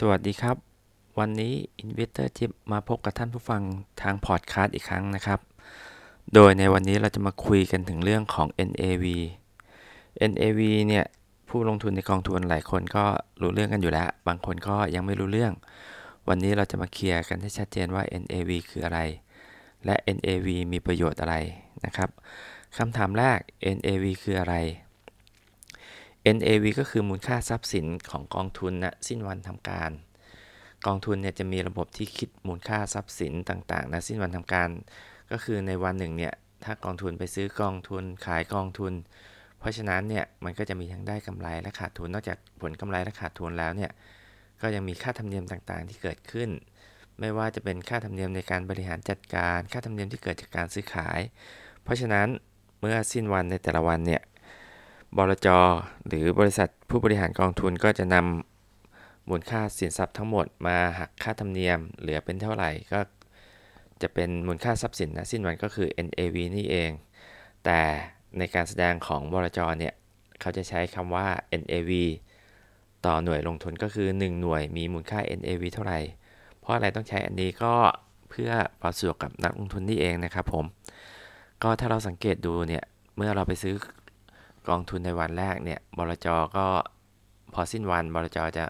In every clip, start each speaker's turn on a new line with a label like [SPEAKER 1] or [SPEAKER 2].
[SPEAKER 1] สวัสดีครับ วันนี้ Investor จิมาพบกับท่านผู้ฟังทางพอดคาสต์อีกครั้งนะครับ โดยในวันนี้เราจะมาคุยกันถึงเรื่องของ NAV NAV เนี่ยผู้ลงทุนในกองทุนหลายคนก็รู้เรื่องกันอยู่แล้ว บางคนก็ยังไม่รู้เรื่อง วันนี้เราจะมาเคลียร์กันให้ชัดเจนว่า NAV คืออะไร และ NAV มีประโยชน์อะไรนะครับคำถามแรก NAV คืออะไร NAV ก็คือมูลค่าทรัพย์สินของกองทุนณนะสิ้นวันทำการ กองทุนเนี่ยจะมีระบบที่คิดมูลค่าทรัพย์สินต่างๆณนะสิ้นวันทำการ ก็คือในวันหนึ่งเนี่ยถ้ากองทุนไปซื้อกองทุนขายกองทุน เพราะฉะนั้นเนี่ยมันก็จะมีทั้งได้กำไรและขาดทุนนอกจากผลกำไรและขาดทุนแล้วเนี่ยก็ยังมีค่าธรรมเนียมต่างๆที่เกิดขึ้น ไม่ว่าจะเป็นค่าธรรมเนียมในการบริหารจัดการ ค่าธรรมเนียมที่เกิดจากการซื้อขาย เพราะฉะนั้นเมื่อสิ้นวันในแต่ละวันเนี่ย บลจ หรือบริษัทผู้บริหารกองทุนก็จะนำมูลค่าสินทรัพย์ทั้งหมดมาหักค่าธรรมเนียม เหลือเป็นเท่าไหร่ก็จะเป็นมูลค่าทรัพย์สินนะสิ้นวันก็คือ NAV นี่เอง แต่ในการแสดงของบลจเนี่ยเขาจะใช้คำว่า NAV ต่อหน่วยลงทุนก็คือ 1 หน่วยมีมูลค่า NAV เท่าไหร่ เพราะอะไรต้องใช้อันนี้ก็เพื่อประสบกับนักลงทุนนี่เองนะครับผม ก็ถ้าเราสังเกตดูเนี่ย เมื่อเราไปซื้อ กองทุนในวันแรกเนี่ยบลจก็พอสิ้นวันบลจจะ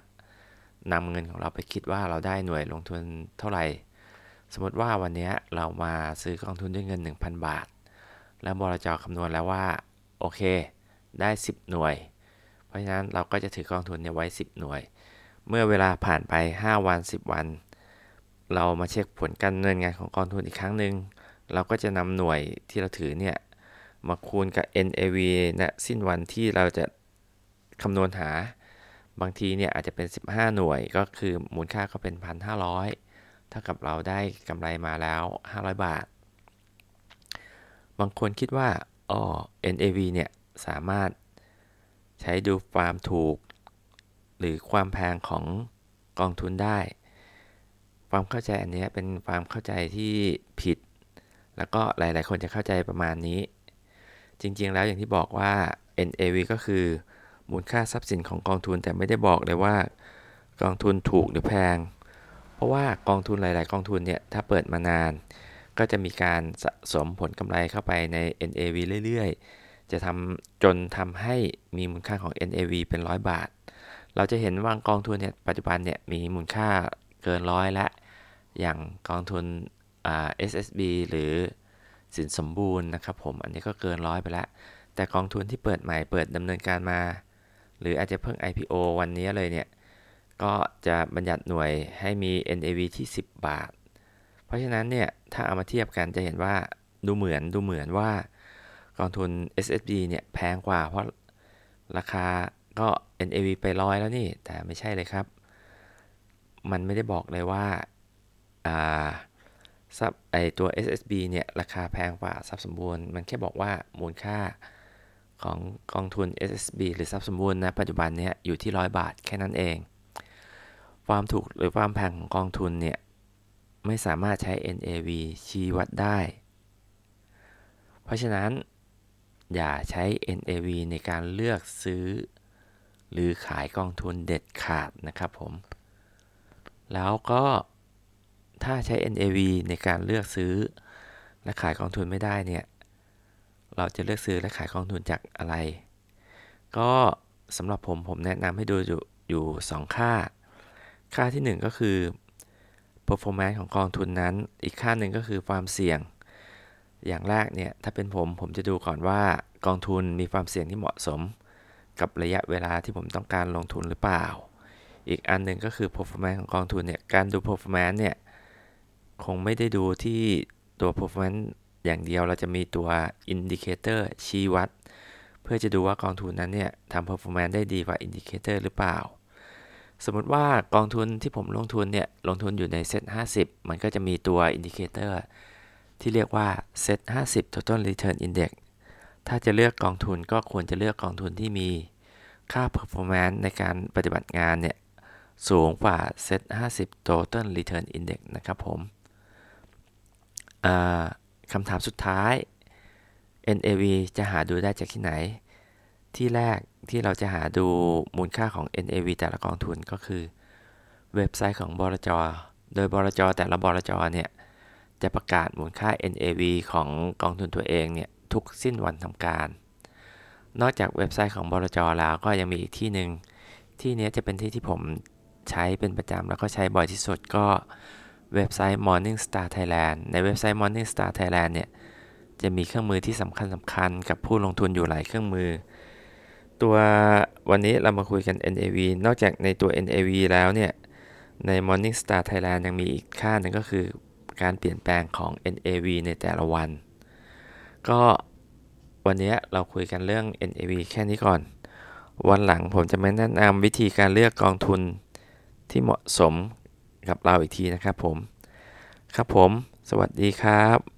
[SPEAKER 1] นำเงินของเราไปคิดว่าเราได้หน่วยลงทุนเท่าไหร่ สมมติว่าวันนี้เรามาซื้อกองทุนด้วยเงิน 1,000 บาท แล้วบลจคำนวณแล้วว่า โอเค ได้ 10 หน่วย เพราะฉะนั้นเราก็จะถือกองทุนเนี่ยไว้ 10 หน่วย เมื่อเวลาผ่านไป 5 วัน 10 วัน เรามาเช็คผลการเงินงานของกองทุนอีกครั้งหนึ่งเราก็จะนำหน่วยที่เราถือเนี่ย มาคูณกับ NAV นะสิ้นวันที่เราจะคำนวณหา บางทีเนี่ยอาจจะเป็น 15 หน่วยก็คือมูลค่าก็เป็น 1,500ถ้ากับเราได้กำไรมาแล้ว 500 บาท บางคนคิดว่าอ๋อ NAV เนี่ยสามารถใช้ดูความถูก หรือความแพงของกองทุนได้ ความเข้าใจอันนี้เป็นความเข้าใจที่ผิด แล้วก็หลาย ๆ คนจะเข้าใจประมาณนี้ จริง ๆ แล้วอย่างที่บอกว่า NAV ก็คือมูลค่าทรัพย์สินของกองทุนแต่ไม่ได้บอกเลยว่ากองทุนถูกหรือแพง เพราะว่ากองทุนหลาย ๆ กองทุนเนี่ยถ้าเปิดมานาน ก็จะมีการสะสมผลกำไรเข้าไปใน NAV เรื่อย ๆ จะทำจนทำให้มีมูลค่าของ NAV เป็นร้อยบาท เราจะเห็นว่ากองทุนเนี่ยปัจจุบันเนี่ยมีมูลค่าเกินร้อยละ อย่างกองทุน SSB หรือ สินสมบูรณ์นะครับผมอันนี้ก็เกินร้อยไปแล้ว แต่กองทุนที่เปิดใหม่เปิดดำเนินการมา หรืออาจจะเพิ่ง IPO วันนี้เลยเนี่ย ก็จะบัญญัติหน่วยให้มี NAV ที่ 10 บาท เพราะฉะนั้นเนี่ย ถ้าเอามาเทียบกันจะเห็นว่าดูเหมือนดูเหมือนว่ากองทุน SSB เนี่ยแพงกว่า เพราะราคาก็ NAV ไปร้อยแล้วนี่ แต่ไม่ใช่เลยครับ มันไม่ได้บอกเลยว่าอ่า ซับไอตัว SSB เนี่ยราคาแพงกว่าทรัพย์สมบูรณ์ มันแค่บอกว่ามูลค่าของกองทุน SSB หรือทรัพย์สมบูรณ์นะปัจจุบันเนี่ยอยู่ที่ร้อยบาทแค่นั้นเอง ความถูกหรือความแพงของกองทุนเนี่ยไม่สามารถใช้ NAV ชี้วัดได้ เพราะฉะนั้น อย่าใช้ NAV ในการเลือกซื้อ หรือขายกองทุนเด็ดขาดนะครับผม แล้วก็ ถ้าใช้ NAV ในการเลือกซื้อและขายกองทุนไม่ได้เนี่ย เราจะเลือกซื้อและขายกองทุนจากอะไร ก็สำหรับผมผมแนะนำให้ดูอยู่อยู่ 2 ค่า ค่าที่ 1 ก็คือ performance ของกองทุนนั้น อีกค่าหนึ่งก็คือความเสี่ยง อย่างแรกเนี่ย ถ้าเป็นผมผมจะดูก่อนว่ากองทุนมีความเสี่ยงที่เหมาะสม กับระยะเวลาที่ผมต้องการลงทุนหรือเปล่า อีกอันหนึ่งก็คือ performance ของกองทุนเนี่ย การดู performance เนี่ย คงไม่ได้ดูที่ตัว performance อย่างเดียวเราจะมีตัว indicator ชี้วัด เพื่อจะดูว่ากองทุนนั้นเนี่ยทำ performance ได้ดีกว่า indicator หรือเปล่า สมมติว่ากองทุนที่ผมลงทุนเนี่ยลงทุนอยู่ในเซ็ต50 มันก็จะมีตัว indicator ที่เรียกว่า set 50 total return index ถ้าจะเลือกกองทุนก็ควรจะเลือกกองทุนที่มีค่า performance ในการปฏิบัติงานเนี่ยสูงกว่า set 50 total return index นะครับผม คำถามสุดท้าย NAV จะหาดูได้จากที่ไหน ที่แรกที่เราจะหาดูมูลค่าของ NAV แต่ละกองทุนก็คือ เว็บไซต์ของบลจ โดยบลจ แต่ละบลจ เนี่ย จะประกาศมูลค่า NAV ของกองทุนตัวเองเนี่ย ทุกสิ้นวันทำการ นอกจากเว็บไซต์ของบลจ แล้วก็ยังมีอีกที่หนึ่งที่นี้จะเป็นที่ที่ผมใช้เป็นประจำแล้วก็ใช้บ่อยที่สุดก็ เว็บไซต์ Morningstar Thailand ในเว็บไซต์ Morningstar Thailand เนี่ย จะมีเครื่องมือที่สำคัญสำคัญกับผู้ลงทุนอยู่หลายเครื่องมือ ตัววันนี้เรามาคุยกัน NAV นอกจากในตัว NAV แล้วเนี่ย ใน Morningstar Thailand ยังมีอีกค่าหนึ่งก็คือการเปลี่ยนแปลงของ NAV ในแต่ละวัน ก็วันนี้เราคุยกันเรื่อง NAV แค่นี้ก่อน วันหลังผมจะมาแนะนำวิธีการเลือกกองทุนที่เหมาะสม กับเราอีกทีนะครับผม ครับผม สวัสดีครับ